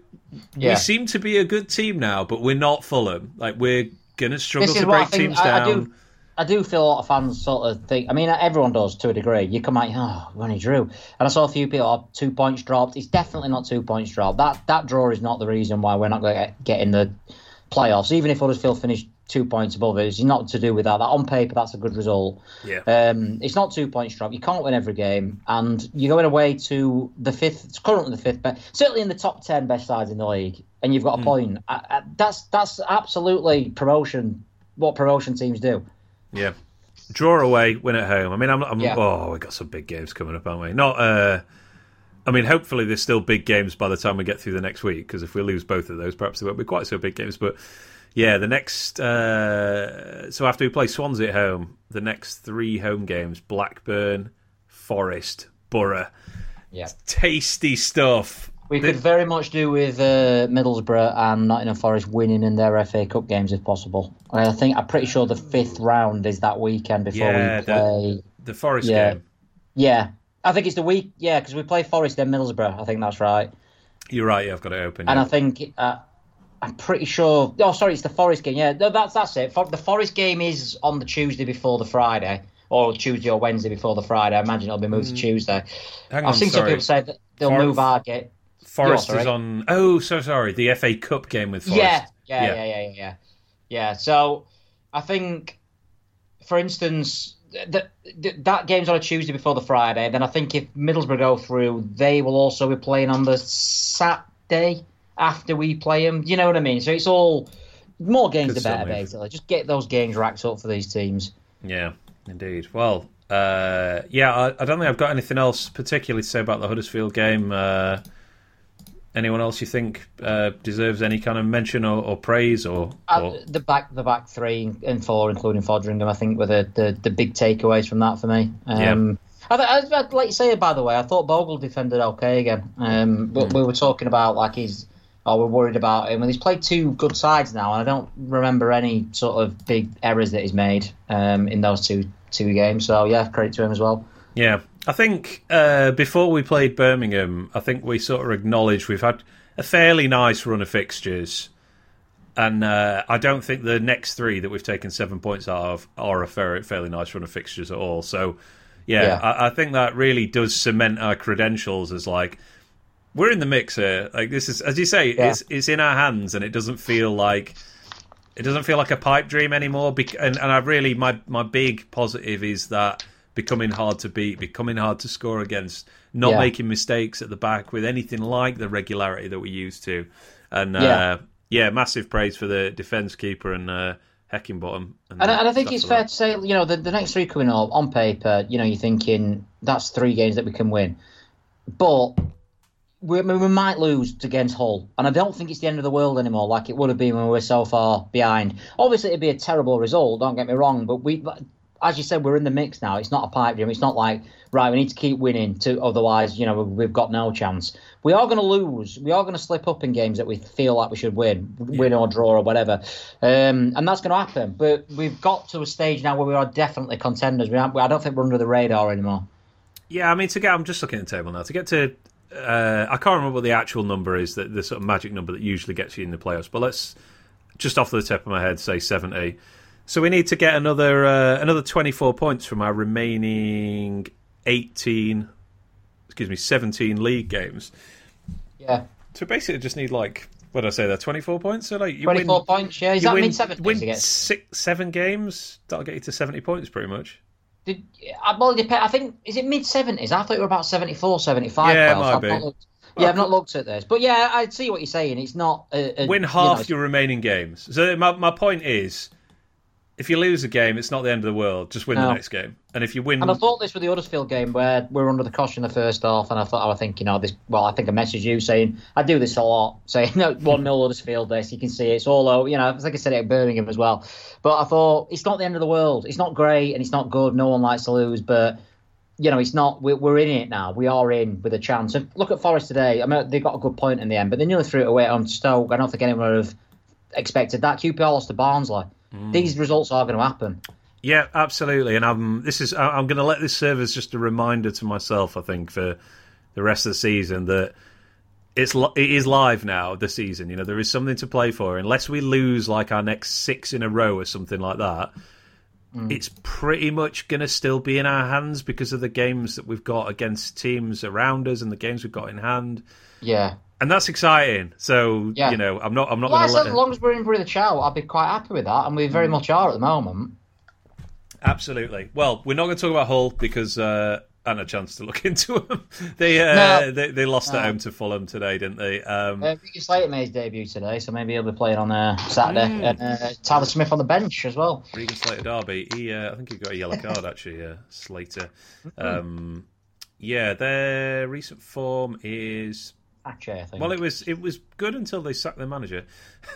we seem to be a good team now, but we're not Fulham. Like, we're gonna struggle to break teams I- I down. do- I do feel a lot of fans sort of think. I mean, everyone does to a degree. You come out, oh, we only drew, and I saw a few people oh, two points dropped. It's definitely not two points dropped. That that draw is not the reason why we're not going to get, in the playoffs. Even if Huddersfield finished two points above it, it's not to do with that. That on paper, that's a good result. Yeah. Um, it's not two points dropped. You can't win every game, and you're going away to the fifth. It's currently the fifth best, certainly in the top ten best sides in the league, and you've got a point. I, I, that's that's absolutely promotion. What promotion teams do. Yeah. Draw away, win at home. I mean, I'm, I'm Yeah. oh, we got some big games coming up, aren't we? Not, uh, I mean, hopefully there's still big games by the time we get through the next week. Because if we lose both of those, perhaps they won't be quite so big games. But yeah, the next. Uh, so after we play Swansea at home, the next three home games: Blackburn, Forest, Borough. Yeah. Tasty stuff. We could very much do with uh, Middlesbrough and Nottingham Forest winning in their FA Cup games if possible. I think I'm pretty sure the fifth round is that weekend before Yeah, we play. The Forest Yeah. game. Yeah, I think it's the week. Yeah, because we play Forest then Middlesbrough. I think that's right. You're right. Yeah, I've got it open. And yeah. I think uh, I'm pretty sure. Oh, sorry, it's the Forest game. Yeah, no, that's that's it. For, the Forest game is on the Tuesday before the Friday, or Tuesday or Wednesday before the Friday. I imagine it'll be moved to Tuesday. Hang I've on, seen some people say that they'll For- move our game. Forest is on. Oh, so sorry. The FA Cup game with Forest. Yeah, yeah, Yeah. yeah, yeah, yeah. So I think, for instance, that that game's on a Tuesday before the Friday. Then I think if Middlesbrough go through, they will also be playing on the Saturday after we play them. You know what I mean? So it's all more games the better, basically. Just get those games racked up for these teams. Yeah, indeed. Well, uh, yeah, I, I don't think I've got anything else particularly to say about the Huddersfield game. Uh, anyone else you think uh, deserves any kind of mention or, or praise or, Uh, the back, the back three and four, including Foderingham, I think were the, the, the big takeaways from that for me. Um, I, th- I'd like to say, by the way, I thought Bogle defended okay again. Um, but we were talking about like he's, oh, we're worried about him, and he's played two good sides now, and I don't remember any sort of big errors that he's made um, in those two two games. So yeah, credit to him as well. Yeah, I think uh, before we played Birmingham, I think we sort of acknowledged we've had a fairly nice run of fixtures, and uh, I don't think the next three that we've taken seven points out of are a fair, fairly nice run of fixtures at all. So, yeah, Yeah. I, I think that really does cement our credentials as like we're in the mix here. Like this is, as you say, Yeah. it's it's in our hands, and it doesn't feel like it doesn't feel like a pipe dream anymore. And, and I really my my big positive is that becoming hard to beat, becoming hard to score against, not Yeah. making mistakes at the back with anything like the regularity that we used to. And uh, Yeah. yeah, massive praise for the defence keeper and uh, Heckingbottom. And, I- and I think it's fair that. to say, you know, the, the next three coming up on paper, you know, you're thinking that's three games that we can win, but we, we might lose against Hull, and I don't think it's the end of the world anymore, like it would have been when we were so far behind. Obviously, it'd be a terrible result. Don't get me wrong, but we, as you said, we're in the mix now. It's not a pipe dream. It's not like right, we need to keep winning, to otherwise, you know, we've got no chance. We are going to lose. We are going to slip up in games that we feel like we should win, win or draw or whatever, um, and that's going to happen. But we've got to a stage now where we are definitely contenders. We I don't think we're under the radar anymore. Yeah, I mean to get. I'm just looking at the table now to get to. Uh, I can't remember what the actual number is, the, the sort of magic number that usually gets you in the playoffs. But let's just off the top of my head say seventy. So we need to get another uh, another twenty four points from our remaining eighteen, excuse me, seventeen league games. Yeah, So basically, just need like what did I say there? Twenty four points. So like you twenty-four win, points. Yeah, is you that win, mid seventies win again? six, seven games. That'll get you to seventy points, pretty much. Did, I, well, I think is it mid seventies? I thought it were about 74, 75. Yeah, it might I've be. not looked- yeah, I've not looked at this, but yeah, I see what you're saying. It's not a, a, win you half know, your remaining games. So my my point is, if you lose a game, it's not the end of the world. Just win the next game, and if you win, And I thought this with the Huddersfield game where we were under the cosh in the first half, and I thought I was thinking, you know, this. Well, I think I messaged you saying I do this a lot, saying no one 0 Huddersfield. This you can see it's all over. You know, I think I said it at Birmingham as well. But I thought it's not the end of the world. It's not great and it's not good. No one likes to lose, but you know, it's not. We're, we're in it now. We are in with a chance. And look at Forest today. I mean, they got a good point in the end, but they nearly threw it away on Stoke. I don't think anyone would have expected that. QPR lost to Barnsley. Mm. These results are going to happen. yeah, absolutely. And I'm this is I'm going to let this serve as just a reminder to myself. I think for the rest of the season that it's it is live now. The season, you know, there is something to play for. Unless we lose like our next six in a row or something like that. Mm. It's pretty much going to still be in our hands because of the games that we've got against teams around us and the games we've got in hand. Yeah. And that's exciting. So Yeah. you know, I'm not. I'm not Well, I going to said, let. as long as we're in for the chow, I'd be quite happy with that, and we very much are at the moment. Absolutely. Well, we're not going to talk about Hull because uh, I had a chance to look into them. they, uh, No. they they lost at home to Fulham today, didn't they? Um, Uh, Ricky Slater made his debut today, so maybe he'll be playing on uh, Saturday. Mm. And uh, Tyler Smith on the bench as well. Regan Slater Derby. He, uh, I think he got a yellow card actually. Uh, Slater. Um, yeah, their recent form is Actually, I think. well. It was it was good until they sacked their manager.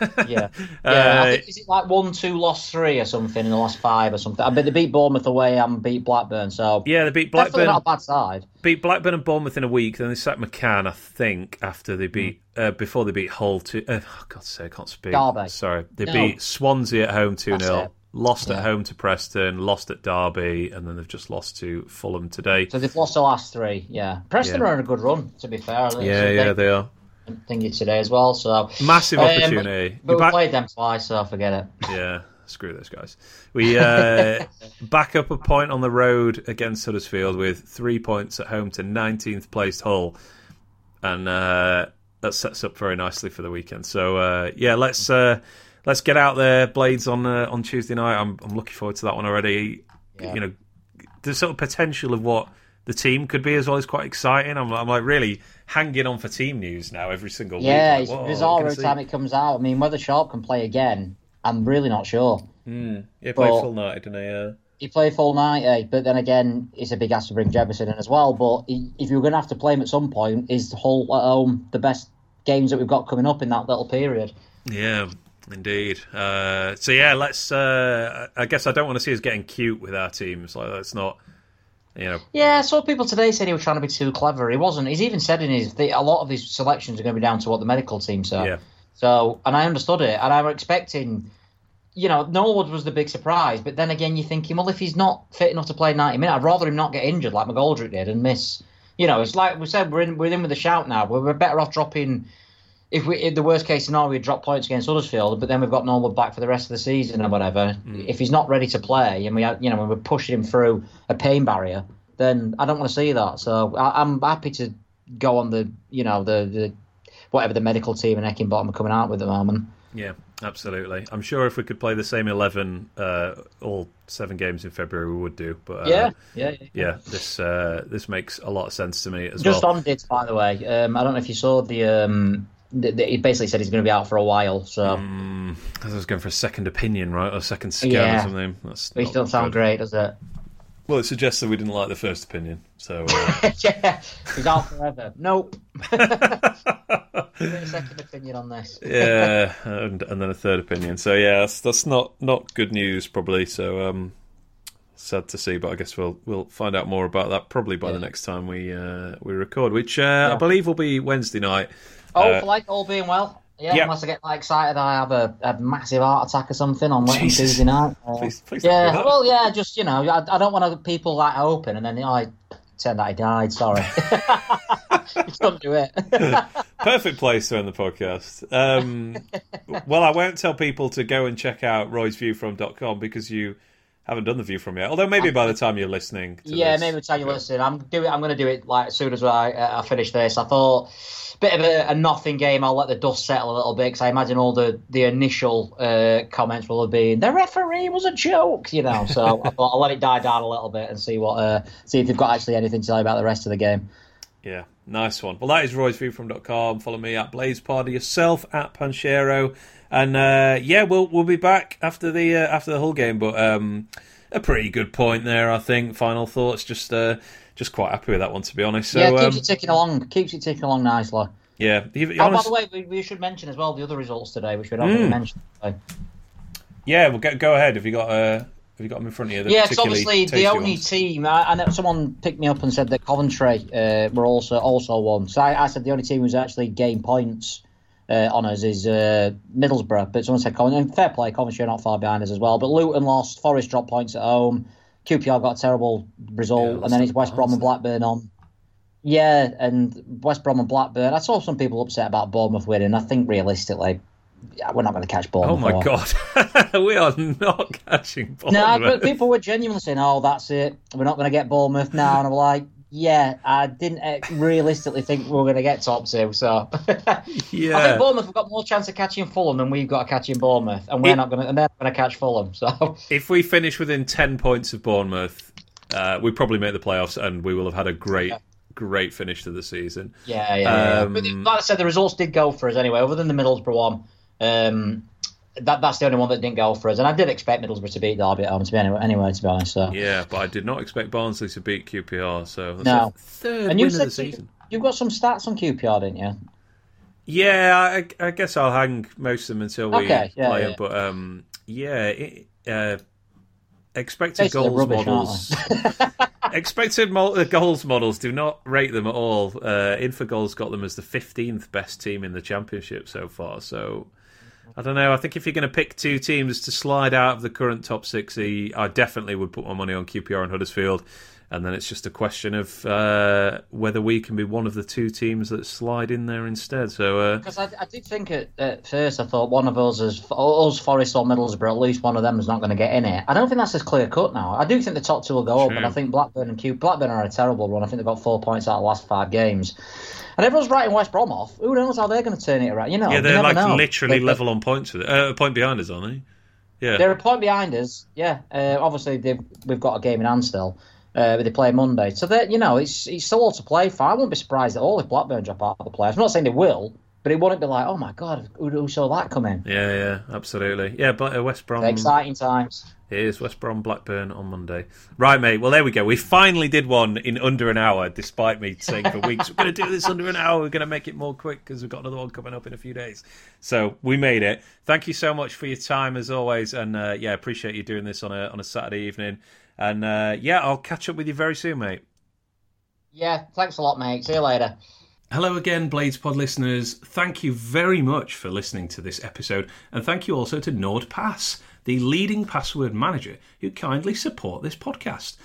yeah, yeah. Uh, think, is it like one, two, lost three or something in the last five or something? I bet they beat Bournemouth away and beat Blackburn, so yeah, they beat Blackburn. not a bad side. beat Blackburn and Bournemouth in a week. Then they sacked McCann, I think, after they beat uh, before they beat Hull. To uh, oh, God's sake, I can't speak. Derby. Sorry, they No. beat Swansea at home two That's 0 it. Lost Yeah. at home to Preston, lost at Derby, and then they've just lost to Fulham today. So they've lost the last three. Yeah, Preston Yeah. are on a good run. To be fair, Yeah, yeah, they are thingy today as well. So massive Um, opportunity. but we back- played them twice, so forget it. Yeah, screw those guys. We uh, back up a point on the road against Huddersfield with three points at home to 19th placed Hull, and uh, that sets up very nicely for the weekend. So uh, yeah, let's uh, let's get out there, Blades on uh, on Tuesday night. I'm I'm looking forward to that one already. Yeah. You know, the sort of potential of what the team could be as well is quite exciting. I'm, I'm like really hanging on for team news now every single Yeah, week. it's Like, whoa, bizarre we're every gonna time it comes out. I mean, whether Sharp can play again, I'm really not sure. see- Mm, yeah, played played full full night, didn't he? Yeah. He played full 90, but then again, it's a big ask to bring Jebbison in as well. But if you're going to have to play him at some point, is Hull at home the best games that we've got coming up in that little period? Yeah, indeed. Uh, so yeah, let's. Uh, I guess I don't want to see us getting cute with our teams. Like that's not, you know. Yeah, I saw people today said he was trying to be too clever. He wasn't. He's even said in his a lot of his selections are going to be down to what the medical team said. Yeah. So, and I understood it, and I was expecting, you know, Norwood was the big surprise. But then again, you're thinking, well, if he's not fit enough to play 90 minutes, I'd rather him not get injured like McGoldrick did and miss. You know, it's like we said, we're in, we're in with a shout now. We're, we're better off dropping. If we, in the worst case scenario, we drop points against Huddersfield, but then we've got Norwood back for the rest of the season or whatever. If he's not ready to play, and we, you know, when we're pushing him through a pain barrier, then I don't want to see that. So I, I'm happy to go on the, you know, the, the whatever the medical team and Heckingbottom are coming out with at the moment. Yeah, absolutely. I'm sure if we could play the same eleven uh, all seven games in February, we would do. But uh, yeah, yeah, yeah. yeah, this uh, this makes a lot of sense to me as Just well. Just on Dids, by the way. Um, I don't know if you saw the. Um, the, the, he basically said he's going to be out for a while, so Mm, I was going for a second opinion, right, or second scan or something. That's which doesn't sound good. great, does it? Well, it suggests that we didn't like the first opinion. So uh, yeah, he's out forever. Nope. A second opinion on this. yeah, and, and then a third opinion. So yeah, that's, that's not not good news probably. So um, sad to see, but I guess we'll we'll find out more about that probably by the next time we uh, we record, which uh, I believe will be Wednesday night. Oh, Uh, like all being well. Yeah, yeah. unless I get like, excited, I have a, a massive heart attack or something on Wednesday, Jesus. Tuesday night. Uh, Please- please yeah, that. well, yeah, just you know, I, I don't want to people like open and then oh, I turned out he died. Sorry, couldn't do it. Perfect place to end the podcast. Um, well, I won't tell people to go and check out roysviewfrom.com because you haven't done the view from yet. Although maybe by the time you're listening, to yeah, this- maybe we'll tell you listen. I'm do it. I'm going to do it like as soon as I uh, I finish this. I thought bit of a, a nothing game. I'll let the dust settle a little bit because I imagine all the the initial uh, comments will have been the referee was a joke, you know. So I thought I'll let it die down a little bit and see what uh, see if they've got actually anything to say about the rest of the game. Yeah, nice one. Well, that is roysviewfrom.com. Follow me at Blaze Party, yourself at Panchero, and uh, yeah, we'll we'll be back after the uh, after the whole game. But um, a pretty good point there, I think. Final thoughts, just uh, just quite happy with that one to be honest. So yeah, keeps um, it ticking along. Keeps it ticking along nicely. yeah, you- Oh, honest- by the way, we, we should mention as well the other results today, which we don't Mm. mention. yeah, well, go, go ahead. Have you got uh, have you got them in front of you? The Yeah, because obviously the only ones? team. I, I know someone picked me up and said that Coventry uh, were also also won. So I, I said the only team was actually game points uh, on us is uh, Middlesbrough. But someone said Coventry. And fair play, Coventry are not far behind us as well. But Luton lost. Forest dropped points at home. QPR got a terrible result, Yeah, and then it's West Brom and Blackburn on. Yeah, and West Brom and Blackburn. I saw some people upset about Bournemouth winning. I think realistically, yeah, we're not going to catch Bournemouth. Oh my god, we are not catching. Bournemouth. No, Bournemouth. but people were genuinely saying, "Oh, that's it. We're not going to get Bournemouth now." And I'm like, "Yeah, I didn't uh, realistically think we were going to get top two. So I yeah, think Bournemouth have got more chance of catching Fulham than we've got of catching Bournemouth, and we're It- not going to. And they're going to catch Fulham. So if we finish within 10 points of Bournemouth, uh, we probably make the playoffs and we will have had a great, great finish to the season. yeah, yeah. yeah. Um, But like I said, the results did go for us anyway. Other than the Middlesbrough one. Um, that, that's the only one that didn't go for us, and I did expect Middlesbrough to beat Derby at home. To be anyway, anyway, to be honest. So Yeah, but I did not expect Barnsley to beat QPR, so that's No. third and win of the season. you've got some stats on QPR, didn't you? Yeah, I, I guess I'll hang most of them until we Okay, yeah, play yeah. them. But um, yeah, it, uh, expected Basically goals rubbish, models. expected mo- uh, goals models do not rate them at all. Uh, Infogol's got them as the fifteenth best team in the championship so far. So I don't know. I think if you're going to pick two teams to slide out of the current top 60, I definitely would put my money on QPR and Huddersfield and then it's just a question of uh, whether we can be one of the two teams that slide in there instead. So because uh, I, I, did think at, at, first, I thought one of us is us, Forest or Middlesbrough. At least one of them is not going to get in it. I don't think that's as clear cut now. I do think the top two will go True. up, but I think Blackburn and Q Blackburn are a terrible run. I think they've got four points out of the last five games. And everyone's writing West Brom off. Who knows how they're going to turn it around? You know, yeah, they're like know. literally they're, level on points with it. Uh, a point behind us, aren't they? Yeah, they're a point behind us. Yeah, uh, obviously we've got a game in hand still. Uh, they play Monday, so that you know it's it's still all to play for. I wouldn't be surprised at all if Blackburn drop out of the playoffs. I'm not saying they will, but it wouldn't be like, oh my god, who, who saw that coming? Yeah, yeah, absolutely. Yeah, but uh, West Brom. Exciting times. It is West Brom Blackburn on Monday. Right, mate. Well, there we go. We finally did one in under an hour, despite me saying for weeks we're going to do this under an hour. We're going to make it more quick because we've got another one coming up in a few days. So we made it. Thank you so much for your time as always, and uh, yeah, appreciate you doing this on a on a Saturday evening. And uh, yeah, I'll catch up with you very soon, mate. Yeah, thanks a lot, mate. See you later. Hello again, Blades Pod listeners. Thank you very much for listening to this episode, and thank you also to NordPass, the leading password manager who kindly support this podcast.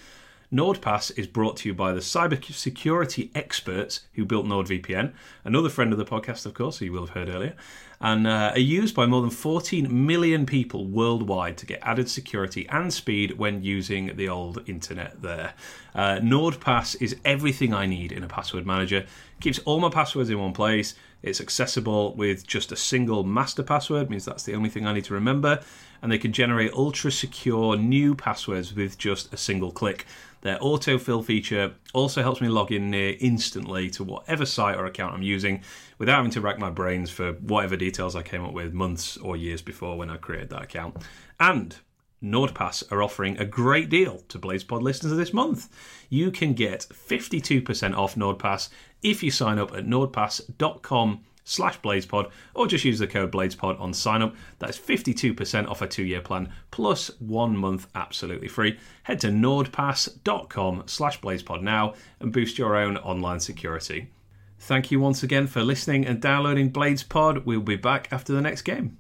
NordPass is brought to you by the cybersecurity experts who built NordVPN, another friend of the podcast, of course, who you will have heard earlier, and uh, are used by more than 14 million people worldwide to get added security and speed when using the old internet there. Uh, NordPass is everything I need in a password manager, keeps all my passwords in one place. It's accessible with just a single master password, means that's the only thing I need to remember, and they can generate ultra secure new passwords with just a single click. Their autofill feature also helps me log in near instantly to whatever site or account I'm using without having to rack my brains for whatever details I came up with months or years before when I created that account. And NordPass are offering a great deal to BladesPod listeners this month. You can get 52% off NordPass if you sign up at nordpass.com slash bladespod or just use the code bladespod on sign up that is 52% off a two-year plan plus one month absolutely free. Head to nordpass.com slash bladespod now and boost your own online security. Thank you once again for listening and downloading bladespod we'll be back after the next game